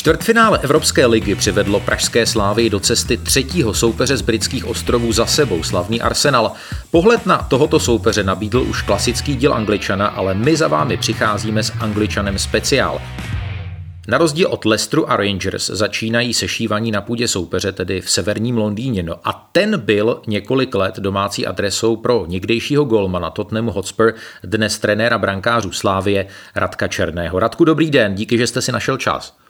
Čtvrtfinále Evropské ligy přivedlo pražské slávy do cesty třetího soupeře z britských ostrovů za sebou, slavný Arsenal. Pohled na tohoto soupeře nabídl už klasický díl Angličana, ale my za vámi přicházíme s Angličanem speciál. Na rozdíl od Leicesteru a Rangers začínají sešívaní na půdě soupeře, tedy v severním Londýně. No a ten byl několik let domácí adresou pro někdejšího golmana Tottenhamu Hotspur, dnes trenéra brankářů Slávie Radka Černého. Radku, dobrý den, díky, že jste si našel čas.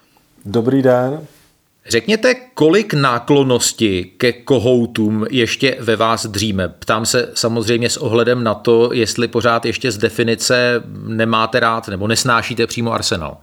Dobrý den. Řekněte, kolik náklonosti ke kohoutům ještě ve vás dříme? Ptám se samozřejmě s ohledem na to, jestli pořád ještě z definice nemáte rád nebo nesnášíte přímo Arsenal.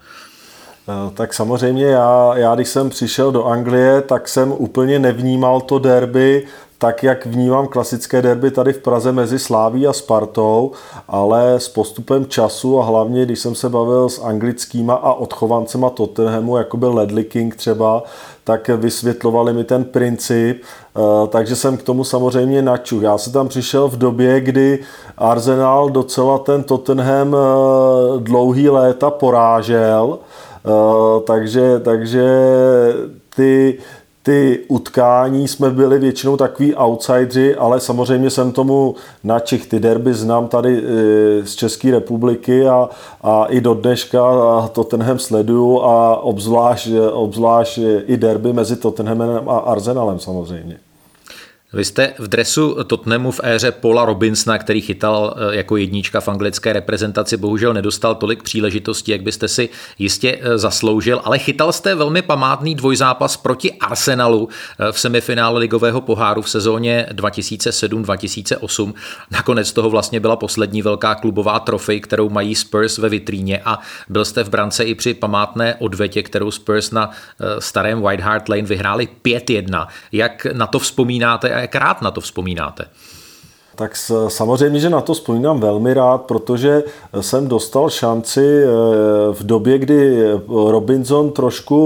Eh, tak samozřejmě já, já, když jsem přišel do Anglie, tak jsem úplně nevnímal to derby tak, jak vnímám klasické derby tady v Praze mezi Sláví a Spartou, ale s postupem času a hlavně, když jsem se bavil s anglickýma a odchovancema Tottenhamu, jako byl Ledley King třeba, tak vysvětlovali mi ten princip, eh, takže jsem k tomu samozřejmě načuch. Já jsem tam přišel v době, kdy Arsenal docela ten Tottenham eh, dlouhý léta porážel, eh, takže, takže ty, ty utkání jsme byli většinou takový outsidři, ale samozřejmě jsem tomu na Čech ty derby znám tady e, z České republiky a, a i do dneška Tottenham sleduju a obzvlášť, obzvlášť i derby mezi Tottenhamem a Arsenalem samozřejmě. Vy jste v dresu Tottenhamu v éře Paula Robinsona, který chytal eh, jako jednička v anglické reprezentaci, bohužel nedostal tolik příležitostí, jak byste si jistě eh, zasloužil, ale chytal jste velmi památný dvojzápas proti Arsenalu eh, v semifinále ligového poháru v sezóně 2007-2008. Nakonec toho vlastně byla poslední velká klubová trofej, kterou mají Spurs ve vitríně a byl jste v brance i při památné odvetě, kterou Spurs na starém White Hart Lane vyhráli 5-1. Jak na to vzpomínáte jak rád na to vzpomínáte? Tak samozřejmě, že na to vzpomínám velmi rád, protože jsem dostal šanci eh, v době, kdy Robinson trošku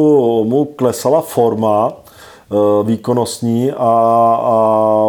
mu klesala forma eh, výkonnostní a, a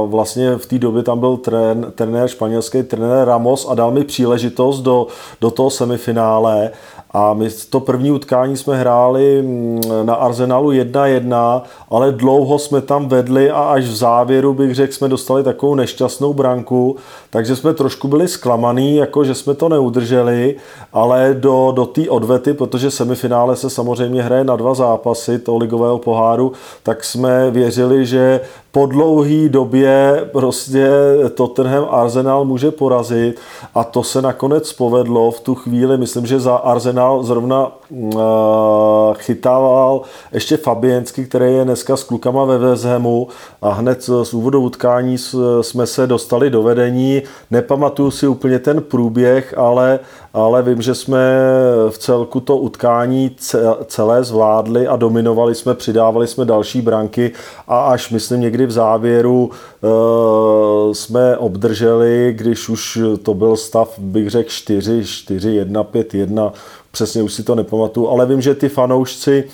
vlastně v té době tam byl trén, trenér, španělský trenér Ramos a dal mi příležitost do, do toho semifinále a my to první utkání jsme hráli mm, na Arsenalu 1-1, ale dlouho jsme tam vedli a až v závěru bych řekl, jsme dostali takovou nešťastnou branku, takže jsme trošku byli zklamaný, jako že jsme to neudrželi, ale do, do té odvety, protože semifinále se samozřejmě hraje na dva zápasy toho ligového poháru, tak jsme věřili, že po dlouhé době prostě Tottenham Arsenal může porazit a to se nakonec povedlo v tu chvíli. Myslím, že za Arsenal zrovna uh, chytával ještě Fabiensky, který je dneska s klukama ve Vezhemu a hned z úvodu utkání jsme se dostali do vedení. Nepamatuju si úplně ten průběh, ale, ale vím, že jsme v celku to utkání celé zvládli a dominovali jsme, přidávali jsme další branky a až myslím někdy v závěru uh, jsme obdrželi, když už to byl stav, bych řekl 4, 4, 1, 5, 1, přesně už si to nepamatuju, ale vím, že ty fanoušci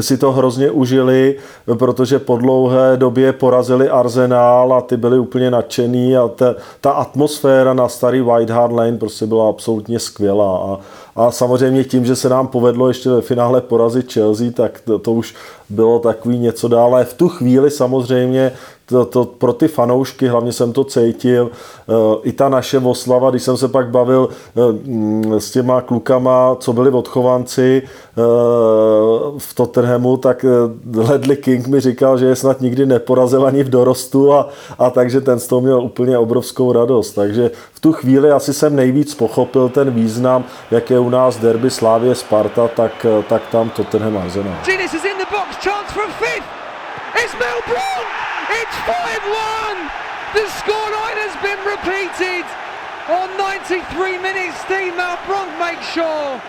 si to hrozně užili, protože po dlouhé době porazili Arsenal a ty byli úplně nadšený a ta, ta atmosféra na starý White Hart Lane prostě byla absolutně skvělá a, a samozřejmě tím, že se nám povedlo ještě ve finále porazit Chelsea, tak to, to už bylo takový něco dále. V tu chvíli samozřejmě to, to pro ty fanoušky, hlavně jsem to cítil, eh, i ta naše oslava, když jsem se pak bavil eh, mm, s těma klukama, co byli odchovanci eh, v Tottenhamu, tak Ledley King mi říkal, že je snad nikdy neporazil ani v dorostu a, a takže ten z toho měl úplně obrovskou radost. Takže v tu chvíli asi jsem nejvíc pochopil ten význam, jak je u nás derby Slávě Sparta, tak, tak tam Tottenham Arsenal. It's Melbourne! It's 5-1! The scoreline has been repeated on 93 minutes. Steve Malbronk makes sure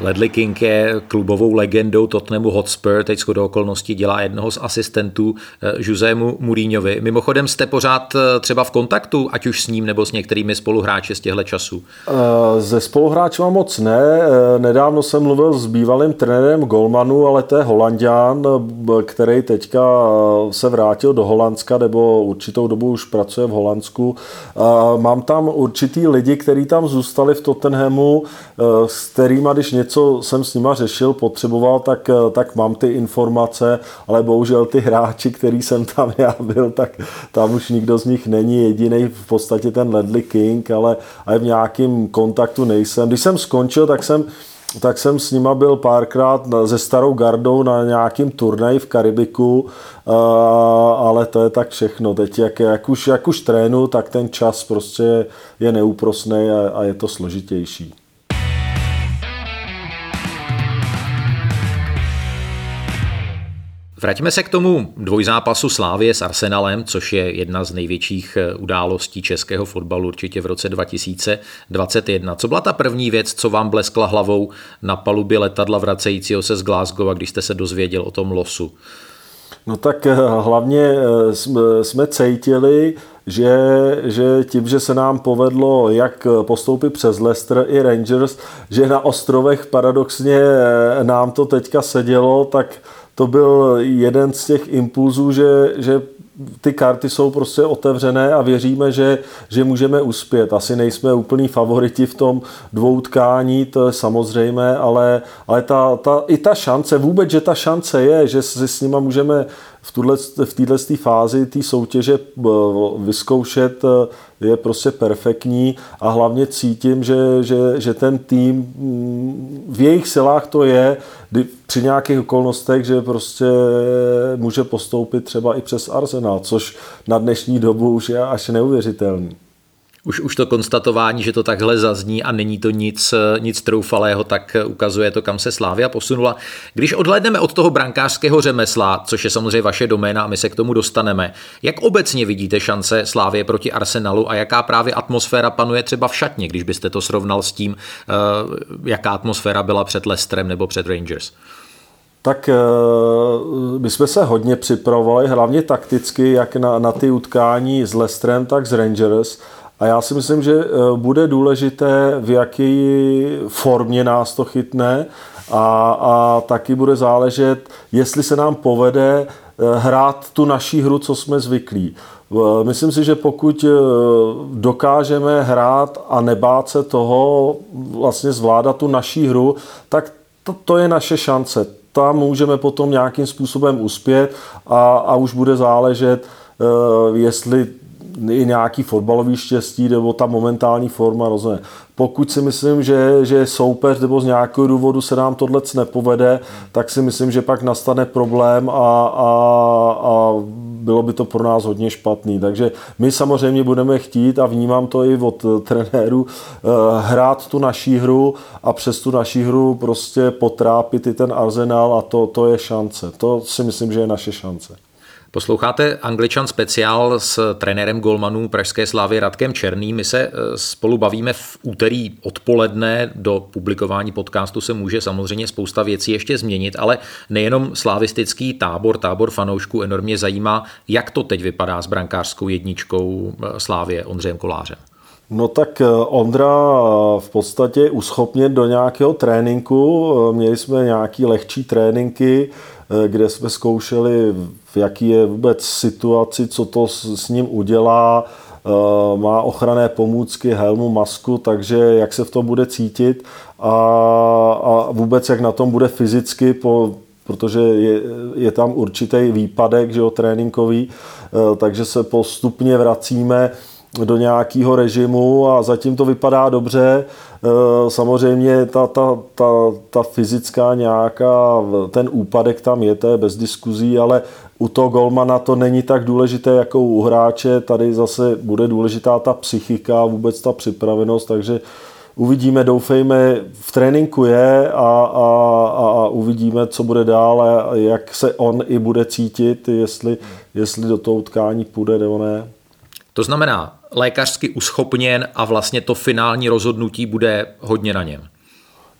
Ledley King je klubovou legendou Tottenhamu Hotspur, teď shodou okolností dělá jednoho z asistentů eh, Josemu Mourinhovi. Mimochodem jste pořád eh, třeba v kontaktu, ať už s ním nebo s některými spoluhráči z těchto časů? Ze spoluhráči moc ne. Nedávno jsem mluvil s bývalým trenérem Golmanu, ale to je Holandián, který teďka se vrátil do Holandska, nebo určitou dobu už pracuje v Holandsku. Mám tam určitý lidi, kteří tam zůstali v Tottenhamu, s kterými, když něco něco jsem s nima řešil, potřeboval, tak, tak mám ty informace, ale bohužel ty hráči, který jsem tam já byl, tak tam už nikdo z nich není jediný, v podstatě ten Ledley King, ale, ale v nějakém kontaktu nejsem. Když jsem skončil, tak jsem tak jsem s nima byl párkrát se starou gardou na nějakým turnaji v Karibiku, ale to je tak všechno. Teď jak, jak, už, jak už trénu, tak ten čas prostě je neúprosný a, a je to složitější. Vraťme se k tomu dvojzápasu Slávie s Arsenalem, což je jedna z největších eh, událostí českého fotbalu určitě v roce 2021. Co byla ta první věc, co vám bleskla hlavou na palubě letadla vracejícího se z Glasgow, když jste se dozvěděl o tom losu? No tak eh, hlavně eh, jsme, cítili, že, že tím, že se nám povedlo jak postoupit přes Leicester i Rangers, že na ostrovech paradoxně nám to teďka sedělo, tak to byl jeden z těch impulzů, že, že ty karty jsou prostě otevřené a věříme, že, že můžeme uspět. Asi nejsme úplný favoriti v tom dvou tkání, to je samozřejmé, ale, ale ta, ta, i ta šance, vůbec, že ta šance je, že si s nima můžeme v, tuhle, v této fázi té soutěže eh, vyzkoušet eh, je prostě perfektní a hlavně cítím, že, že, že ten tým mm, v jejich silách to je, při nějakých okolnostech, že prostě může postoupit třeba i přes Arsenal, což na dnešní dobu už je až neuvěřitelný už, už to konstatování, že to takhle zazní a není to nic, nic troufalého, tak ukazuje to, kam se Slávia posunula. Když odhledneme od toho brankářského řemesla, což je samozřejmě vaše doména a my se k tomu dostaneme, jak obecně vidíte šance Slávie proti Arsenalu a jaká právě atmosféra panuje třeba v šatně, když byste to srovnal s tím, eh, jaká atmosféra byla před Leicesterem nebo před Rangers? Tak eh, my jsme se hodně připravovali, hlavně takticky, jak na, na ty utkání s Leicesterem, tak s Rangers. A já si myslím, že eh, bude důležité, v jaké formě nás to chytne a, a taky bude záležet, jestli se nám povede eh, hrát tu naší hru, co jsme zvyklí. Myslím si, že pokud dokážeme hrát a nebát se toho, vlastně zvládat tu naší hru, tak to, to je naše šance. Tam můžeme potom nějakým způsobem uspět a, a už bude záležet, jestli i nějaký fotbalový štěstí nebo ta momentální forma rozhodne. Pokud si myslím, že, že soupeř nebo z nějakého důvodu se nám tohle nepovede, tak si myslím, že pak nastane problém a, a, a bylo by to pro nás hodně špatný. Takže my samozřejmě budeme chtít, a vnímám to i od trenéru, eh, hrát tu naší hru a přes tu naší hru prostě potrápit i ten arzenál a to, to je šance. To si myslím, že je naše šance. Posloucháte Angličan speciál s trenérem golmanů Pražské slávy Radkem Černý. My se eh, spolu bavíme v úterý odpoledne. Do publikování podcastu se může samozřejmě spousta věcí ještě změnit, ale nejenom slavistický tábor, tábor fanoušků enormně zajímá, jak to teď vypadá s brankářskou jedničkou eh, Slávě Ondřejem Kolářem. No tak eh, Ondra v podstatě uschopněn do nějakého tréninku. Měli jsme nějaký lehčí tréninky, kde jsme zkoušeli jaký je vůbec situaci, co to s ním udělá, eh, má ochranné pomůcky, helmu, masku, takže jak se v tom bude cítit a, a vůbec jak na tom bude fyzicky, po, protože je, je tam určitý výpadek že jo, tréninkový, eh, takže se postupně vracíme do nějakého režimu a zatím to vypadá dobře. Eh, samozřejmě ta, ta, ta, ta fyzická nějaká, ten úpadek tam je, to je bez diskuzí, ale u toho golmana to není tak důležité jako u hráče. Tady zase bude důležitá ta psychika, vůbec ta připravenost, takže uvidíme, doufejme, v tréninku je a, a, a, uvidíme, co bude dál a jak se on i bude cítit, jestli, jestli do toho utkání půjde nebo ne. To znamená, lékařsky uschopněn a vlastně to finální rozhodnutí bude hodně na něm.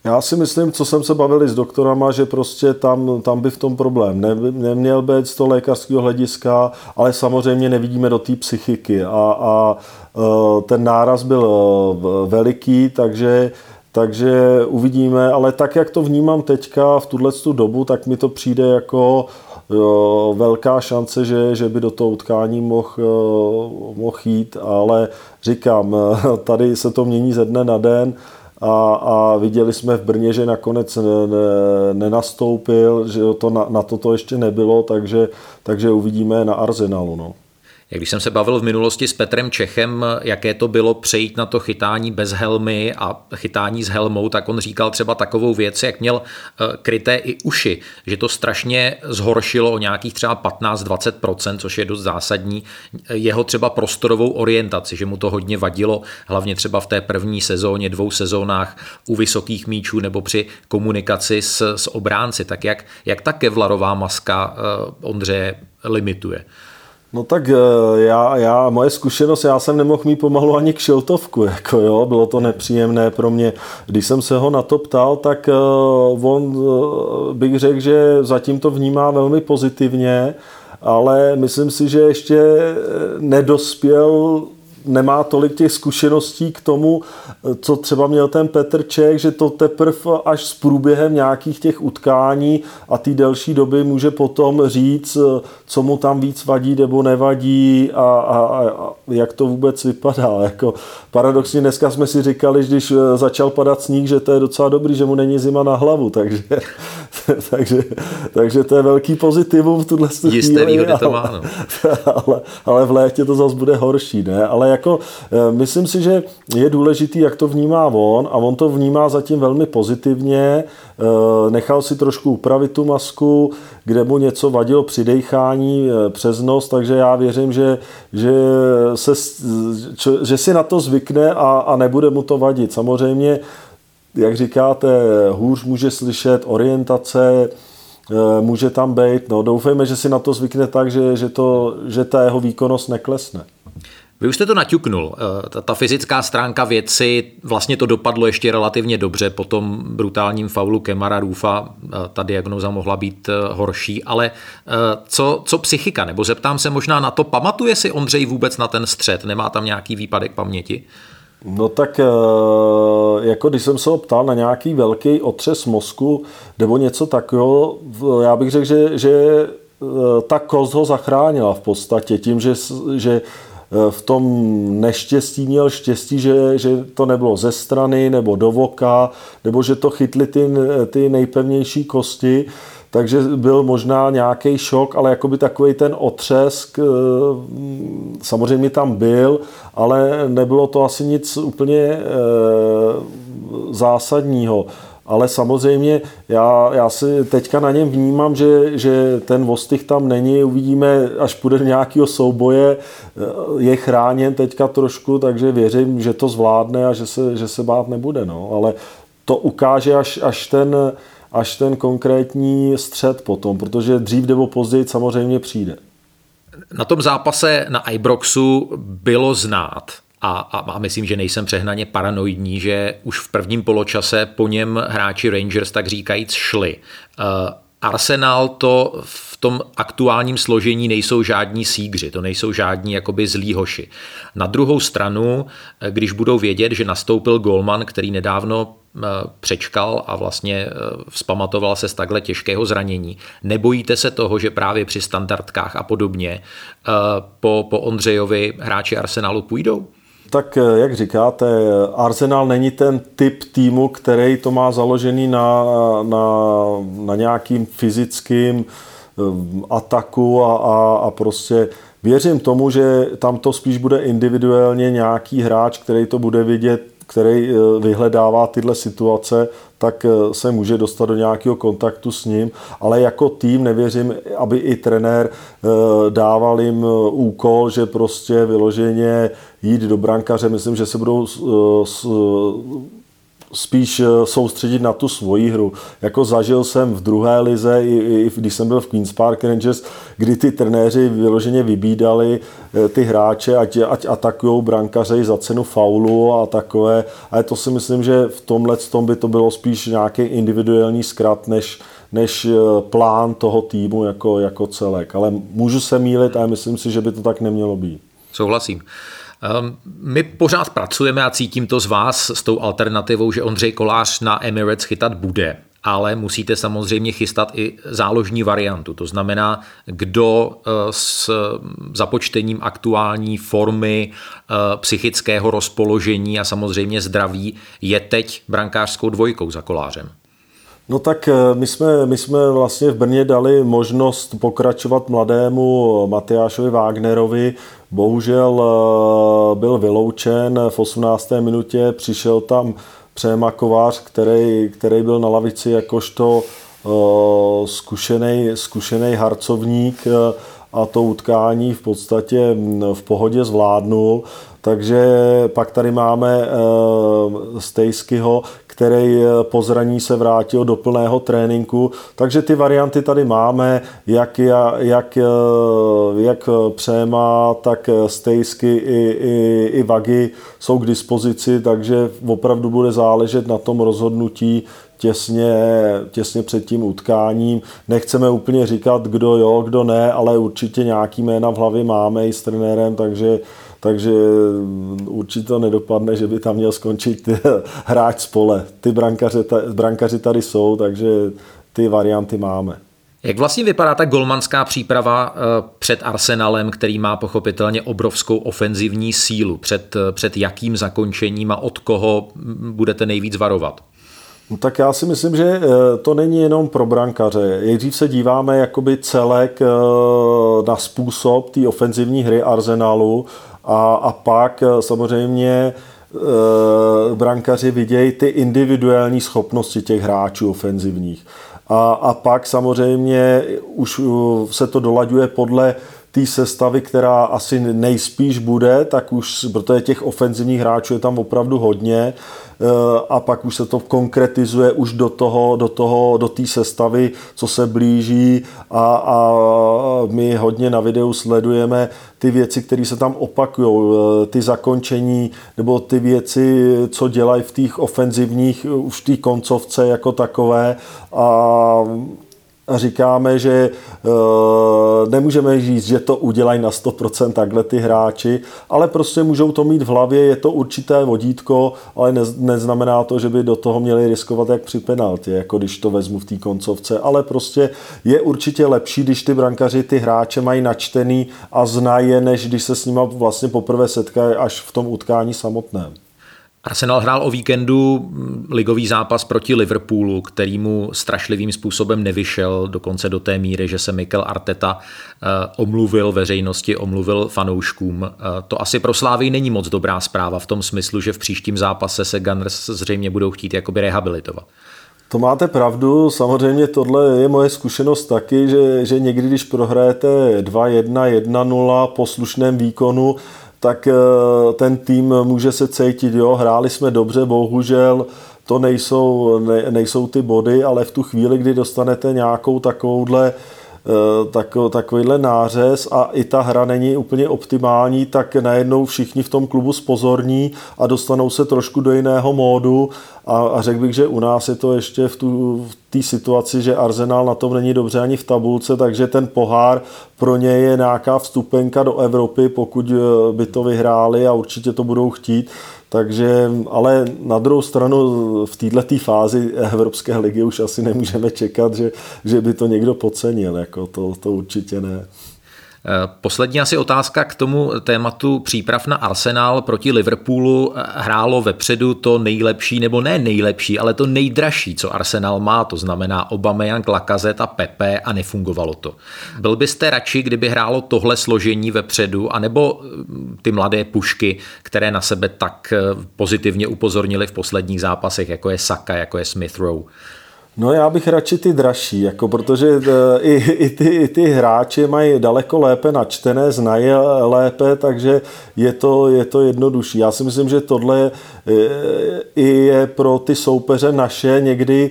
Já si myslím, co jsem se bavili s doktorama, že prostě tam, tam by v tom problém ne, neměl být z toho lékařského hlediska, ale samozřejmě nevidíme do té psychiky a, a e, ten náraz byl e, veliký, takže takže uvidíme, ale tak, jak to vnímám teďka v tuhle dobu, tak mi to přijde jako jo, velká šance, že, že by do toho utkání mohl, mohl jít, ale říkám, tady se to mění ze dne na den a, a viděli jsme v Brně, že nakonec ne, ne, nenastoupil, že to na, na toto ještě nebylo, takže, takže uvidíme na Arsenalu. No. Když jsem se bavil v minulosti s Petrem Čechem, jaké to bylo přejít na to chytání bez helmy a chytání s helmou, tak on říkal třeba takovou věc, jak měl eh, kryté i uši, že to strašně zhoršilo o nějakých třeba 15-20%, což je dost zásadní, jeho třeba prostorovou orientaci, že mu to hodně vadilo, hlavně třeba v té první sezóně, dvou sezónách u vysokých míčů nebo při komunikaci s, s obránci. Tak jak, jak ta kevlarová maska eh, Ondřeje limituje? No tak eh, já, já, moje zkušenost, já jsem nemohl mít pomalu ani k šiltovku, jako jo, bylo to nepříjemné pro mě. Když jsem se ho na to ptal, tak uh, on uh, bych řekl, že zatím to vnímá velmi pozitivně, ale myslím si, že ještě nedospěl nemá tolik těch zkušeností k tomu, co třeba měl ten Petr Čech, že to teprve až s průběhem nějakých těch utkání a té delší doby může potom říct, co mu tam víc vadí nebo nevadí a, a, a jak to vůbec vypadá. Jako paradoxně dneska jsme si říkali, když začal padat sníh, že to je docela dobrý, že mu není zima na hlavu, takže, takže, takže to je velký pozitivum v tuhle chvíli. Jisté výhody to má, no. ale, ale v létě to zase bude horší, ne? Ale jako eh, myslím si, že je důležitý, jak to vnímá on a on to vnímá zatím velmi pozitivně. Eh, nechal si trošku upravit tu masku, kde mu něco vadilo při dechání eh, přes nos, takže já věřím, že, že, se, že si na to zvykne a, a nebude mu to vadit. Samozřejmě, jak říkáte, hůř může slyšet orientace, může tam být. No, doufejme, že si na to zvykne tak, že, že, to, že ta jeho výkonnost neklesne. Vy už jste to naťuknul. Eh, ta, ta fyzická stránka věci, vlastně to dopadlo ještě relativně dobře po tom brutálním faulu Kemara Rufa. Eh, ta diagnoza mohla být eh, horší, ale co, co psychika? Nebo zeptám se možná na to, pamatuje si Ondřej vůbec na ten střed? Nemá tam nějaký výpadek paměti? No tak jako když jsem se ho ptal na nějaký velký otřes mozku nebo něco takového, já bych řekl, že, že ta kost ho zachránila v podstatě tím, že, že v tom neštěstí měl štěstí, že, že to nebylo ze strany nebo do voka, nebo že to chytly ty, ty nejpevnější kosti, takže byl možná nějaký šok, ale jakoby takový ten otřesk eh, samozřejmě tam byl, ale nebylo to asi nic úplně eh, zásadního ale samozřejmě já, já si teďka na něm vnímám, že, že ten Vostych tam není, uvidíme, až půjde do nějakého souboje, je chráněn teďka trošku, takže věřím, že to zvládne a že se, že se bát nebude, no. ale to ukáže až, až ten až ten konkrétní střed potom, protože dřív nebo později samozřejmě přijde. Na tom zápase na Ibroxu bylo znát, a, a, a myslím, že nejsem přehnaně paranoidní, že už v prvním poločase po něm hráči Rangers tak říkajíc šli. Uh, Arsenal to v tom aktuálním složení nejsou žádní sígři, to nejsou žádní jakoby zlí hoši. Na druhou stranu, eh, když budou vědět, že nastoupil Golman, který nedávno eh, přečkal a vlastně vzpamatoval se z takhle těžkého zranění. Nebojíte se toho, že právě při standardkách a podobně po, po Ondřejovi hráči Arsenalu půjdou? Tak eh, jak říkáte, Arsenal není ten typ týmu, který to má založený na, na, na nějakým fyzickým eh, ataku a, a, a prostě věřím tomu, že tam to spíš bude individuálně nějaký hráč, který to bude vidět který eh, vyhledává tyhle situace, tak eh, se může dostat do nějakého kontaktu s ním, ale jako tým nevěřím, aby i trenér eh, dával jim úkol, že prostě vyloženě jít do brankaře. Myslím, že se budou spíš soustředit na tu svoji hru. Jako zažil jsem v druhé lize, i, i když jsem byl v Queen's Park Rangers, kdy ty trenéři vyloženě vybídali ty hráče, ať, ať atakují brankaře za cenu faulu a takové. A to si myslím, že v tomhle tom by to bylo spíš nějaký individuální zkrat, než, než plán toho týmu jako, jako celek. Ale můžu se mílit a myslím si, že by to tak nemělo být. Souhlasím. Ehm, my pořád pracujeme a cítím to z vás s tou alternativou, že Ondřej Kolář na Emirates chytat bude ale musíte samozřejmě chystat i záložní variantu. To znamená, kdo eh, s započtením aktuální formy eh, psychického rozpoložení a samozřejmě zdraví je teď brankářskou dvojkou za kolářem. No tak eh, my jsme, my jsme vlastně v Brně dali možnost pokračovat mladému Matyášovi Wagnerovi. Bohužel eh, byl vyloučen v 18. minutě, přišel tam Přema Kovář, který, který byl na lavici jakožto zkušený, eh, zkušenej harcovník a to utkání v podstatě mm, v pohodě zvládnul. Takže pak tady máme Stejskyho, který eh, po zraní se vrátil do plného tréninku. Takže ty varianty tady máme, jak, jak, eh, jak Přema, tak Stejsky i, i, i Vagy jsou k dispozici, takže opravdu bude záležet na tom rozhodnutí těsně, těsně před tím utkáním. Nechceme úplně říkat, kdo jo, kdo ne, ale určitě nějaký jména v hlavě máme i s trenérem, takže takže určitě to nedopadne, že by tam měl skončit hráč z pole. Ty brankaři, brankaři tady jsou, takže ty varianty máme. Jak vlastně vypadá ta golmanská příprava eh, před Arsenalem, který má pochopitelně obrovskou ofenzivní sílu? Před, eh, před jakým zakončením a od koho budete nejvíc varovat? No tak já si myslím, že eh, to není jenom pro brankaře. Nejdřív se díváme jakoby celek na způsob té ofenzivní hry Arsenalu a, a pak eh, samozřejmě e, brankaři vidějí ty individuální schopnosti těch hráčů ofenzivních. A, a pak samozřejmě už se to dolaďuje podle té sestavy, která asi nejspíš bude, tak už, protože těch ofenzivních hráčů je tam opravdu hodně, Eh, a pak už se to konkretizuje už do toho, do toho, do té sestavy, co se blíží a, a my hodně na videu sledujeme ty věci, které se tam opakují, eh, ty zakončení nebo ty věci, co dělají v těch ofenzivních, už v té koncovce jako takové a a říkáme, že e, nemůžeme říct, že to udělají na 100% takhle ty hráči, ale prostě můžou to mít v hlavě, je to určité vodítko, ale ne, neznamená to, že by do toho měli riskovat jak při penaltě, jako když to vezmu v té koncovce, ale prostě je určitě lepší, když ty brankaři ty hráče mají načtený a znají než když se s nima vlastně poprvé setkají až v tom utkání samotném. Arsenal hrál o víkendu ligový zápas proti Liverpoolu, který mu strašlivým způsobem nevyšel, dokonce do té míry, že se Mikel Arteta eh, omluvil veřejnosti, omluvil fanouškům. Eh, to asi pro Slávy není moc dobrá zpráva v tom smyslu, že v příštím zápase se Gunners zřejmě budou chtít jakoby rehabilitovat. To máte pravdu, samozřejmě tohle je moje zkušenost taky, že, že někdy, když prohrajete 2-1, 1-0 po slušném výkonu, tak eh, ten tým může se cítit, jo, hráli jsme dobře, bohužel to nejsou, ne, nejsou ty body, ale v tu chvíli, kdy dostanete nějakou takovouhle Eh, tak, takovýhle nářez a i ta hra není úplně optimální, tak najednou všichni v tom klubu spozorní a dostanou se trošku do jiného módu a, a řekl bych, že u nás je to ještě v té v situaci, že Arsenal na tom není dobře ani v tabulce, takže ten pohár pro ně je nějaká vstupenka do Evropy, pokud eh, by to vyhráli a určitě to budou chtít. Takže, ale na druhou stranu v této fázi Evropské ligy už asi nemůžeme čekat, že, že by to někdo podcenil. Jako to, to určitě ne. Eh, poslední asi otázka k tomu tématu příprav na Arsenal proti Liverpoolu. Eh, hrálo vepředu to nejlepší, nebo ne nejlepší, ale to nejdražší, co Arsenal má, to znamená Aubameyang, Lacazette a Pepe a nefungovalo to. Byl byste radši, kdyby hrálo tohle složení vepředu, anebo eh, ty mladé pušky, které na sebe tak pozitivně upozornili v posledních zápasech, jako je Saka, jako je Smith Rowe? No já bych radši ty dražší, jako protože e, i, i, ty, i ty hráči mají daleko lépe načtené, znají lépe, takže je to, je to jednodušší. Já si myslím, že tohle e, i je pro ty soupeře naše někdy,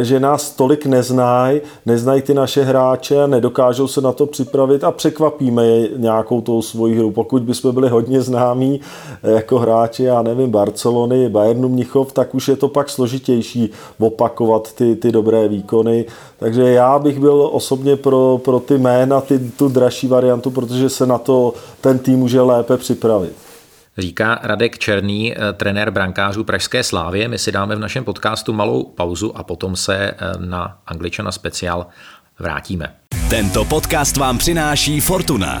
e, že nás tolik neznají, neznají ty naše hráče nedokážou se na to připravit a překvapíme nějakou tou svojí hru. Pokud bychom byli hodně známí jako hráči, já nevím, Barcelony, Bayernu Mnichov, tak už je to pak složitější opakovat ty ty, dobré výkony. Takže já bych byl osobně pro, pro ty jména, ty, tu dražší variantu, protože se na to ten tým může lépe připravit. Říká Radek Černý, eh, trenér brankářů Pražské slávě. My si dáme v našem podcastu malou pauzu a potom se eh, na Angličana speciál vrátíme. Tento podcast vám přináší Fortuna.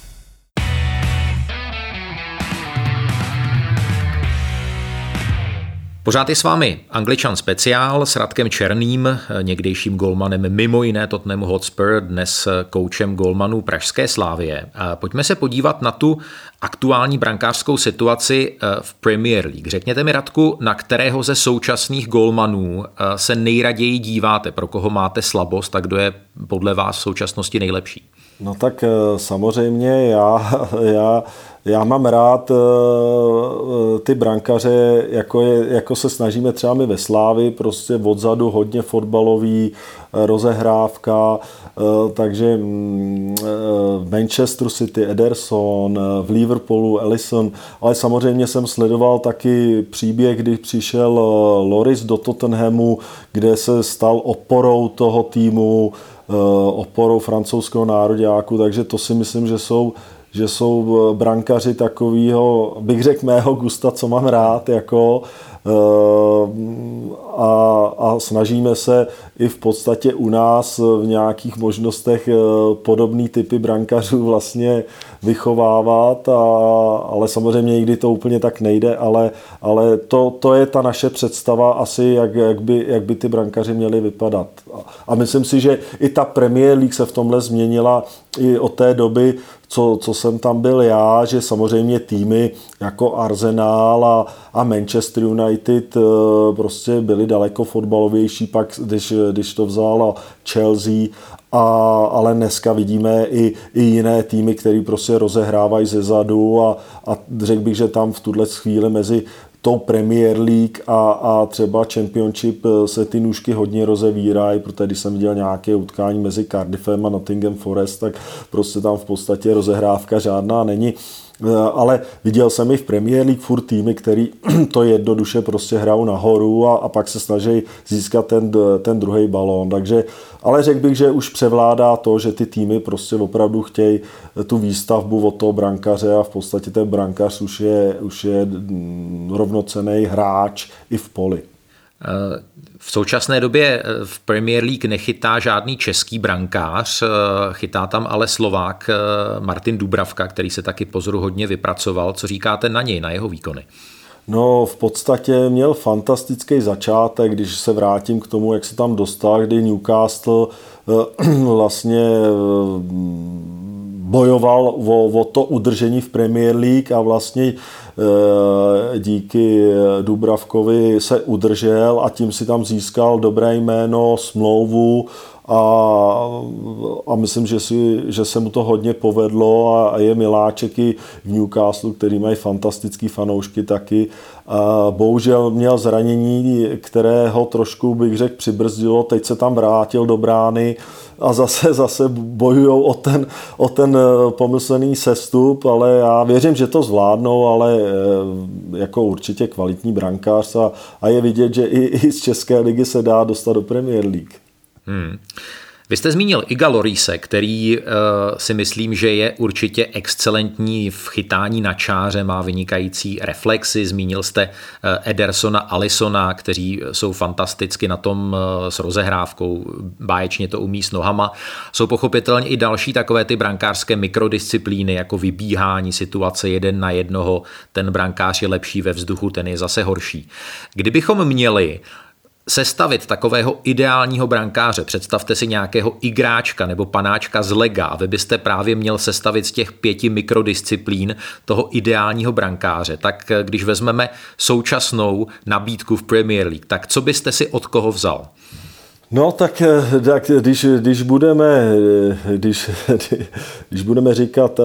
Pořád je s vámi Angličan speciál s Radkem Černým, někdejším golmanem mimo jiné Tottenham Hotspur, dnes koučem golmanů Pražské slávě. Pojďme se podívat na tu aktuální brankářskou situaci eh, v Premier League. Řekněte mi, Radku, na kterého ze současných golmanů eh, se nejraději díváte, pro koho máte slabost a kdo je podle vás v současnosti nejlepší? No tak eh, samozřejmě já, já já mám rád uh, ty brankaře, jako, je, jako se snažíme třeba my ve Slávi, prostě odzadu hodně fotbalový, uh, rozehrávka, takže um, Manchester City, Ederson, v Liverpoolu Ellison, ale samozřejmě jsem sledoval taky příběh, kdy přišel Loris do Tottenhamu, kde se stal oporou toho týmu, oporou francouzského nároďáku, takže to si myslím, že jsou že jsou eh, brankaři takového, bych řekl mého gusta, co mám rád, jako eh, a, a snažíme se i v podstatě u nás v nějakých možnostech eh, podobný typy brankařů vlastně vychovávat, a, ale samozřejmě nikdy to úplně tak nejde, ale, ale to, to je ta naše představa asi, jak, jak, by, jak by ty brankaři měli vypadat. A, a myslím si, že i ta Premier League se v tomhle změnila i od té doby, co, co jsem tam byl já, že samozřejmě týmy jako Arsenal a, a Manchester United eh, prostě byly daleko fotbalovější, pak když, když to vzala Chelsea. A, ale dneska vidíme i, i jiné týmy, které prostě rozehrávají ze zadu a, a řekl bych, že tam v tuhle chvíli mezi tou Premier League a, a třeba Championship eh, se ty nůžky hodně rozevírají, protože když jsem viděl nějaké utkání mezi Cardiffem a Nottingham Forest, tak prostě tam v podstatě rozehrávka žádná není. Eh, ale viděl jsem i v Premier League furt týmy, který to jednoduše prostě hrajou nahoru a, a pak se snaží získat ten, ten druhý balón. Takže, ale řekl bych, že už převládá to, že ty týmy prostě opravdu chtějí tu výstavbu od toho brankaře a v podstatě ten brankař už je, už je mm, rovnocený hráč i v poli. V současné době eh, v Premier League nechytá žádný český brankář, eh, chytá tam ale Slovák eh, Martin Dubravka, který se taky pozoru hodně vypracoval. Co říkáte na něj, na jeho výkony? No, v podstatě měl fantastický začátek, když se vrátím k tomu, jak se tam dostal, kdy Newcastle vlastně bojoval o, o to udržení v Premier League a vlastně Eh, díky Dubravkovi se udržel a tím si tam získal dobré jméno, smlouvu a, a myslím, že, si, že se mu to hodně povedlo a, a je miláček i v Newcastle, který mají fantastický fanoušky taky. A bohužel měl zranění, které ho trošku, bych řekl, přibrzdilo. Teď se tam vrátil do brány a zase, zase bojují o ten, o ten eh, pomyslný sestup, ale já věřím, že to zvládnou, ale eh, jako určitě kvalitní brankář a, a je vidět, že i, i z České ligy se dá dostat do Premier League. Hmm. Vy jste zmínil Iga Lorise, který uh, si myslím, že je určitě excelentní v chytání na čáře, má vynikající reflexy. Zmínil jste uh, Edersona, Alisona, kteří jsou fantasticky na tom uh, s rozehrávkou, báječně to umí s nohama. Jsou pochopitelně i další takové ty brankářské mikrodisciplíny, jako vybíhání situace jeden na jednoho. Ten brankář je lepší ve vzduchu, ten je zase horší. Kdybychom měli sestavit takového ideálního brankáře, představte si nějakého igráčka nebo panáčka z lega a vy byste právě měl sestavit z těch pěti mikrodisciplín toho ideálního brankáře, tak eh, když vezmeme současnou nabídku v Premier League, tak co byste si od koho vzal? No tak, eh, tak když, když, budeme, eh, když, když budeme říkat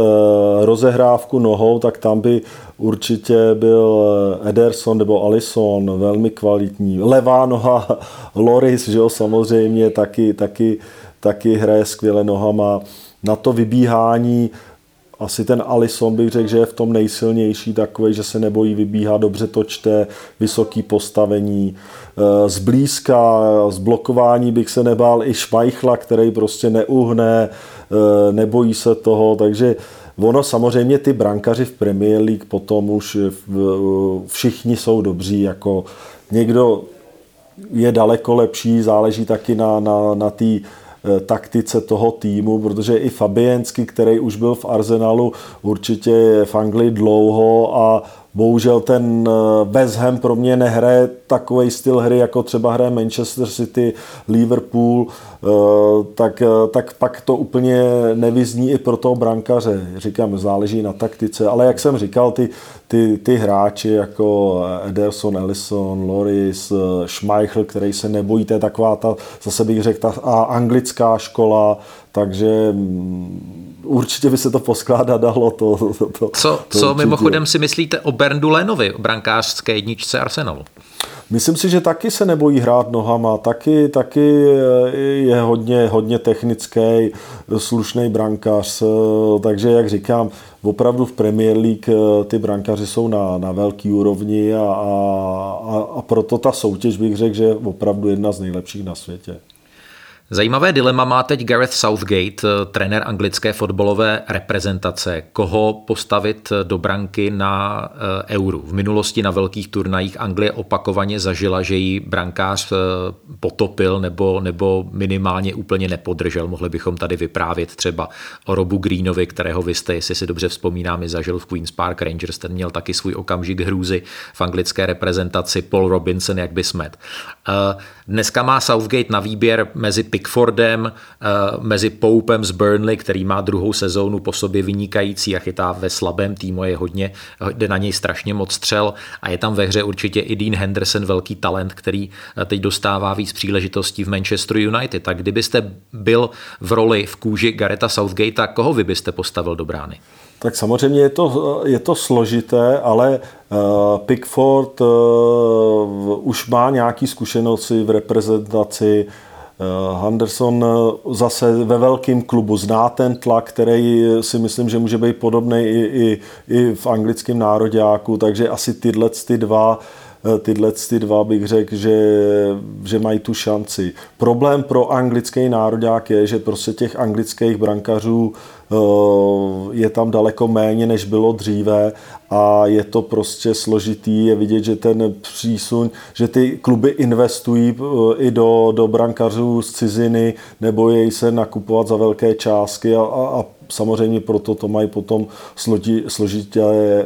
rozehrávku nohou, tak tam by určitě byl Ederson nebo Alison velmi kvalitní. Levá noha Loris, že jo, samozřejmě taky, taky, taky hraje skvěle nohama. Na to vybíhání asi ten Alison bych řekl, že je v tom nejsilnější takový, že se nebojí vybíhat, dobře to čte, vysoký postavení. Eh, zblízka, z blokování bych se nebál i Šmajchla, který prostě neuhne, eh, nebojí se toho, takže Ono samozřejmě ty brankaři v Premier League potom už všichni jsou dobří, jako někdo je daleko lepší, záleží taky na, na, na té eh, taktice toho týmu, protože i Fabiensky, který už byl v Arsenalu, určitě je v Anglii dlouho a Bohužel ten eh, West Ham pro mě nehraje takový styl hry, jako třeba hraje Manchester City, Liverpool, eh, tak, eh, tak pak to úplně nevyzní i pro toho brankaře. Říkám, záleží na taktice, ale jak jsem říkal, ty, ty, ty hráči jako Ederson, Ellison, Loris, Schmeichel, který se nebojí, to je taková ta, zase bych řekl, ta anglická škola, takže mm, určitě by se to poskládat dalo. To, to, to, co to co mimochodem si myslíte o Berndu Lenovi, o brankářské jedničce Arsenalu? Myslím si, že taky se nebojí hrát nohama, taky, taky je hodně, hodně technický, slušný brankář, takže jak říkám, opravdu v Premier League ty brankáři jsou na, na velký úrovni a, a, a proto ta soutěž bych řekl, že je opravdu jedna z nejlepších na světě. Zajímavé dilema má teď Gareth Southgate, eh, trenér anglické fotbalové reprezentace. Koho postavit do branky na eh, euru? V minulosti na velkých turnajích Anglie opakovaně zažila, že jí brankář eh, potopil nebo, nebo minimálně úplně nepodržel. Mohli bychom tady vyprávět třeba o Robu Greenovi, kterého vy jste, jestli si dobře vzpomínám, i zažil v Queen's Park Rangers. Ten měl taky svůj okamžik hrůzy v anglické reprezentaci. Paul Robinson, jak by smet. Dneska má Southgate na výběr mezi Pickfordem, eh, mezi Poupem z Burnley, který má druhou sezónu po sobě vynikající a chytá ve slabém týmu, je hodně, jde na něj strašně moc střel a je tam ve hře určitě i Dean Henderson, velký talent, který eh, teď dostává víc příležitostí v Manchester United. Tak kdybyste byl v roli v kůži Gareta Southgate, koho vy byste postavil do brány? Tak samozřejmě je to, je to složité, ale Pickford už má nějaké zkušenosti v reprezentaci. Uh, Henderson zase ve velkém klubu zná ten tlak, který si myslím, že může být podobný i, i, i v anglickém nároďáku, takže asi tyhle ty dva tyhle ty dva bych řekl, že, že mají tu šanci. Problém pro anglický národák je, že prostě těch anglických brankařů Eh, je tam daleko méně, než bylo dříve a je to prostě složitý. Je vidět, že ten přísun, že ty kluby investují eh, i do, do brankařů z ciziny, nebo jej se nakupovat za velké částky a, a, a samozřejmě proto to mají potom složitě,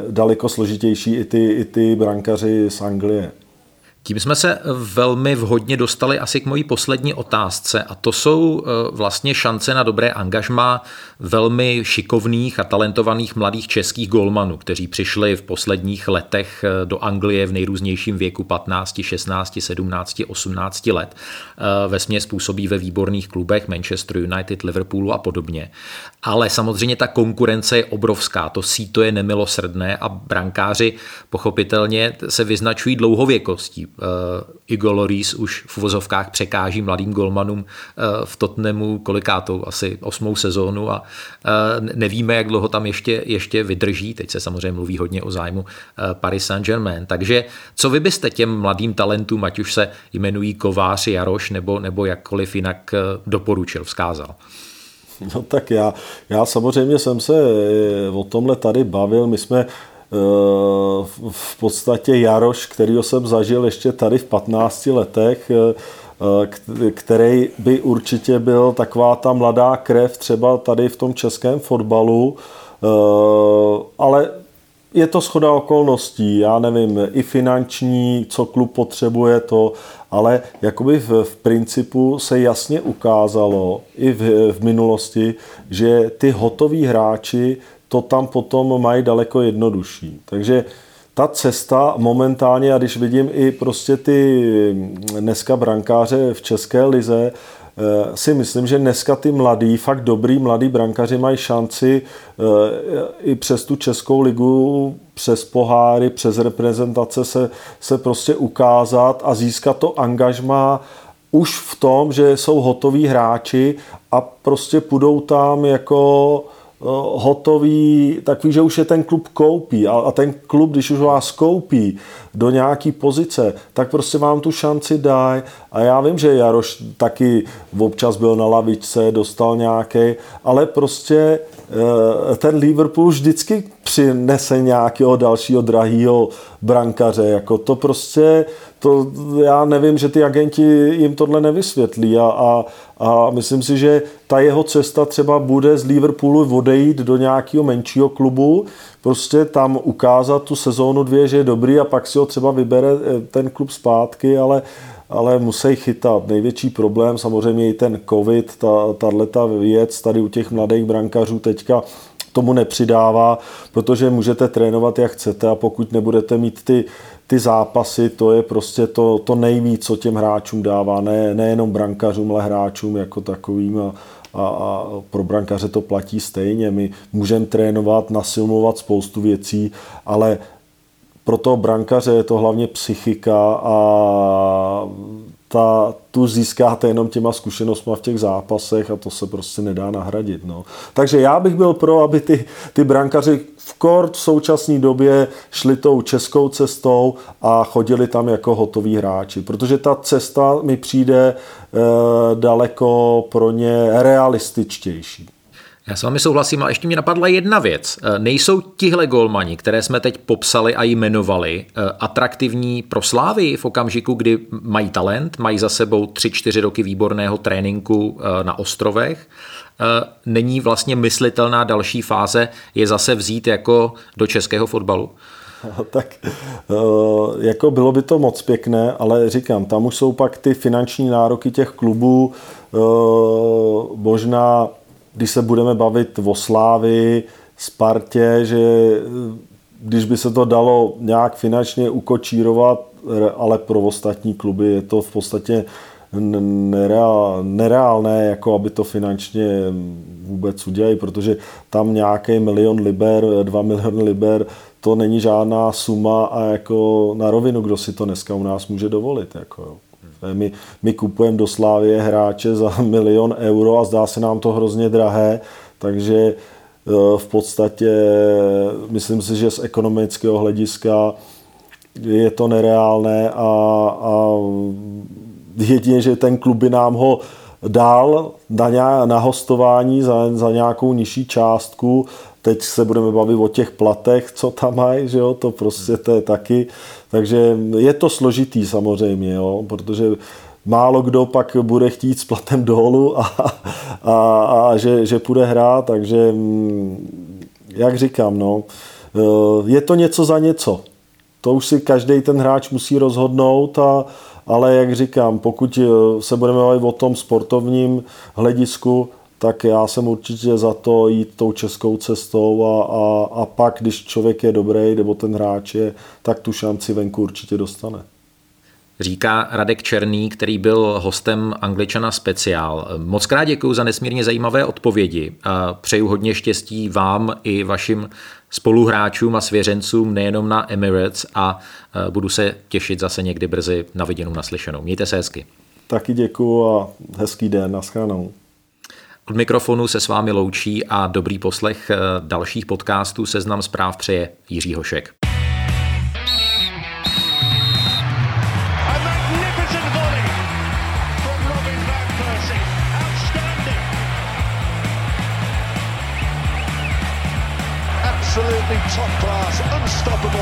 daleko složitější i ty, i ty brankaři z Anglie. Tím jsme se velmi vhodně dostali asi k mojí poslední otázce a to jsou eh, vlastně šance na dobré angažma velmi šikovných a talentovaných mladých českých golmanů, kteří přišli v posledních letech eh, do Anglie v nejrůznějším věku 15, 16, 17, 18 let. Eh, ve směs působí ve výborných klubech Manchester United, Liverpoolu a podobně. Ale samozřejmě ta konkurence je obrovská, to síto je nemilosrdné a brankáři pochopitelně se vyznačují dlouhověkostí Igor Loris už v uvozovkách překáží mladým golmanům v Tottenhamu kolikátou asi osmou sezónu a nevíme, jak dlouho tam ještě, ještě vydrží. Teď se samozřejmě mluví hodně o zájmu Paris Saint-Germain. Takže co vy byste těm mladým talentům, ať už se jmenují Kovář, Jaroš nebo, nebo jakkoliv jinak doporučil, vzkázal? No tak já, já samozřejmě jsem se eh, o tomhle tady bavil. My jsme eh, v podstatě Jaroš, kterýho jsem zažil ještě tady v 15 letech, eh, který by určitě byl taková ta mladá krev třeba tady v tom českém fotbalu, ale je to schoda okolností, já nevím, i finanční, co klub potřebuje to, ale jakoby v, v principu se jasně ukázalo i v, v minulosti, že ty hotoví hráči to tam potom mají daleko jednodušší. Takže ta cesta momentálně, a když vidím i prostě ty dneska brankáře v České lize, si myslím, že dneska ty mladí, fakt dobrý mladí brankaři mají šanci eh, i přes tu Českou ligu, přes poháry, přes reprezentace se, se prostě ukázat a získat to angažma už v tom, že jsou hotoví hráči a prostě půjdou tam jako Eh, hotový, takový, že už je ten klub koupí. A, a ten klub, když už vás koupí do nějaký pozice, tak prostě vám tu šanci dají a já vím, že Jaroš taky občas byl na lavičce, dostal nějaký, ale prostě eh, ten Liverpool vždycky přinese nějakého dalšího drahého brankaře, jako to prostě to já nevím, že ty agenti jim tohle nevysvětlí a, a, a myslím si, že ta jeho cesta třeba bude z Liverpoolu odejít do nějakého menšího klubu, prostě tam ukázat tu sezónu dvě, že je dobrý a pak si ho třeba vybere eh, ten klub zpátky, ale, ale musí chytat. Největší problém samozřejmě i ten covid, ta, tato věc tady u těch mladých brankařů teďka tomu nepřidává, protože můžete trénovat jak chcete a pokud nebudete mít ty ty zápasy, to je prostě to, to nejvíc, co těm hráčům dává, ne, nejenom brankařům, ale hráčům jako takovým a, a, a pro brankaře to platí stejně. My můžeme trénovat, nasilmovat spoustu věcí, ale pro toho brankaře je to hlavně psychika a ta, tu získáte jenom těma zkušenostmi v těch zápasech a to se prostě nedá nahradit. No. Takže já bych byl pro, aby ty, ty brankaři v kort v současné době šli tou českou cestou a chodili tam jako hotoví hráči, protože ta cesta mi přijde e, daleko pro ně realističtější. Já s vámi souhlasím, ale ještě mi napadla jedna věc. E, nejsou tihle golmani, které jsme teď popsali a jmenovali, e, atraktivní pro Slávy v okamžiku, kdy mají talent, mají za sebou 3-4 roky výborného tréninku e, na ostrovech. Není vlastně myslitelná další fáze je zase vzít jako do českého fotbalu? tak jako bylo by to moc pěkné, ale říkám, tam už jsou pak ty finanční nároky těch klubů, možná když se budeme bavit o Slávy, Spartě, že když by se to dalo nějak finančně ukočírovat, ale pro ostatní kluby je to v podstatě nereál, nereálné, jako aby to finančně vůbec udělali, protože tam nějaký milion liber, dva miliony liber, to není žádná suma a jako na rovinu, kdo si to dneska u nás může dovolit. Jako jo. My, my kupujeme do Slávie hráče za milion euro a zdá se nám to hrozně drahé, takže e, v podstatě myslím si, že z ekonomického hlediska je to nereálné a, a jedině, že ten klub by nám ho dál na, na hostování za, za nějakou nižší částku. Teď se budeme bavit o těch platech, co tam mají, že jo? to prostě to je taky. Takže je to složitý samozřejmě, jo? protože málo kdo pak bude chtít s platem dolů a, a, a že, že půjde hrát, takže mm, jak říkám, no, je to něco za něco. To už si každý ten hráč musí rozhodnout a, ale jak říkám, pokud eh, se budeme bavit o tom sportovním hledisku, tak já jsem určitě za to jít tou českou cestou a, a, a pak, když člověk je dobrý, nebo ten hráč je, tak tu šanci venku určitě dostane. říká Radek Černý, který byl hostem Angličana speciál. Moc krát děkuji za nesmírně zajímavé odpovědi a přeju hodně štěstí vám i vašim spoluhráčům a svěřencům nejenom na Emirates a budu se těšit zase někdy brzy na viděnou naslyšenou. Mějte se hezky. Taky děkuji a hezký den, naschledanou. Od mikrofonu se s vámi loučí a dobrý poslech e, dalších podcastů Seznam zpráv přeje Jiří Hošek. unstoppable.